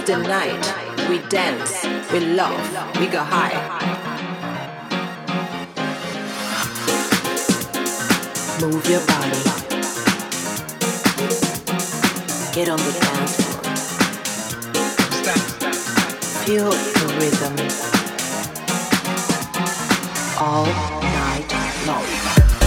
Was the night we dance, we love, we go high. Move your body. Get on the dance floor. Feel the rhythm. All night long.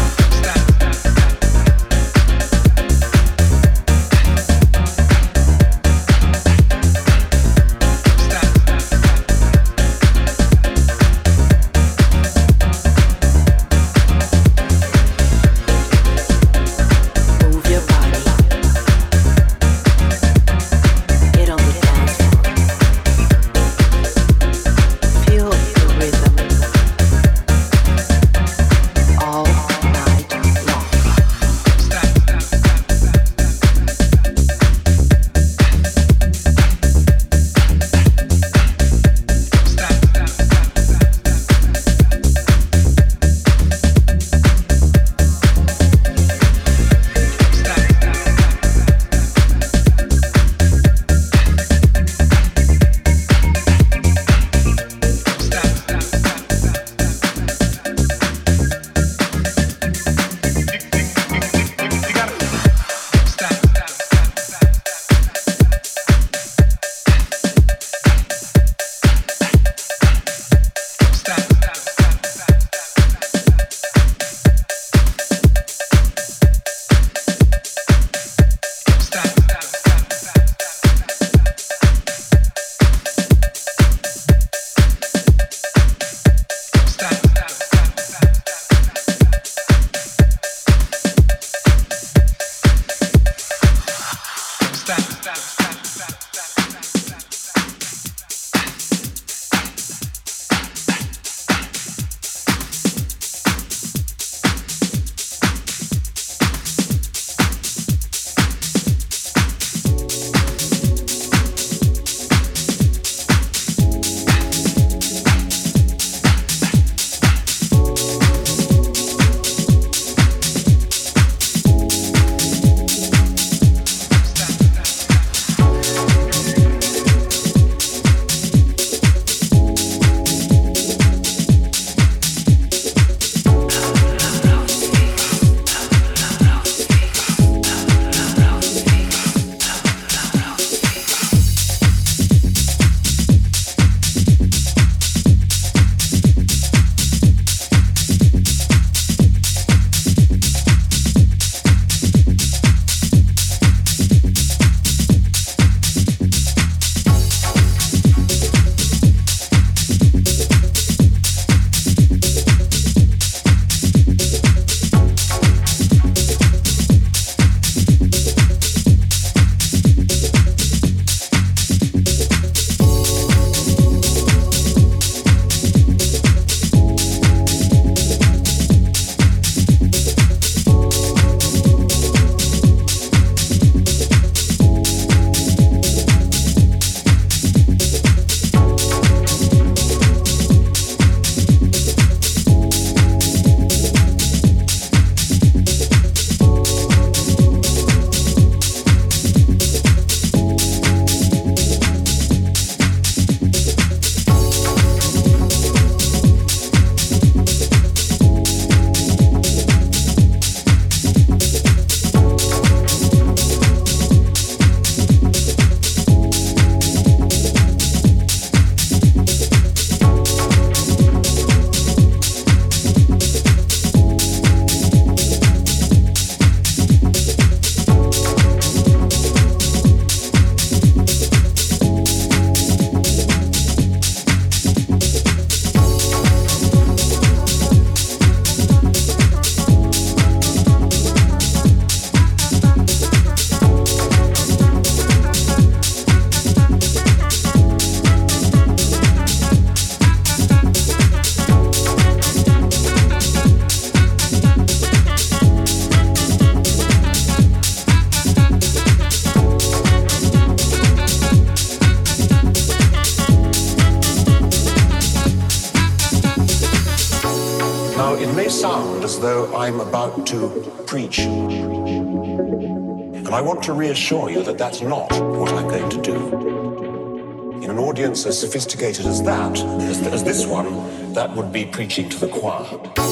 Want to reassure you that that's not what I'm going to do. In an audience as sophisticated as that, as, as this one, that would be preaching to the choir.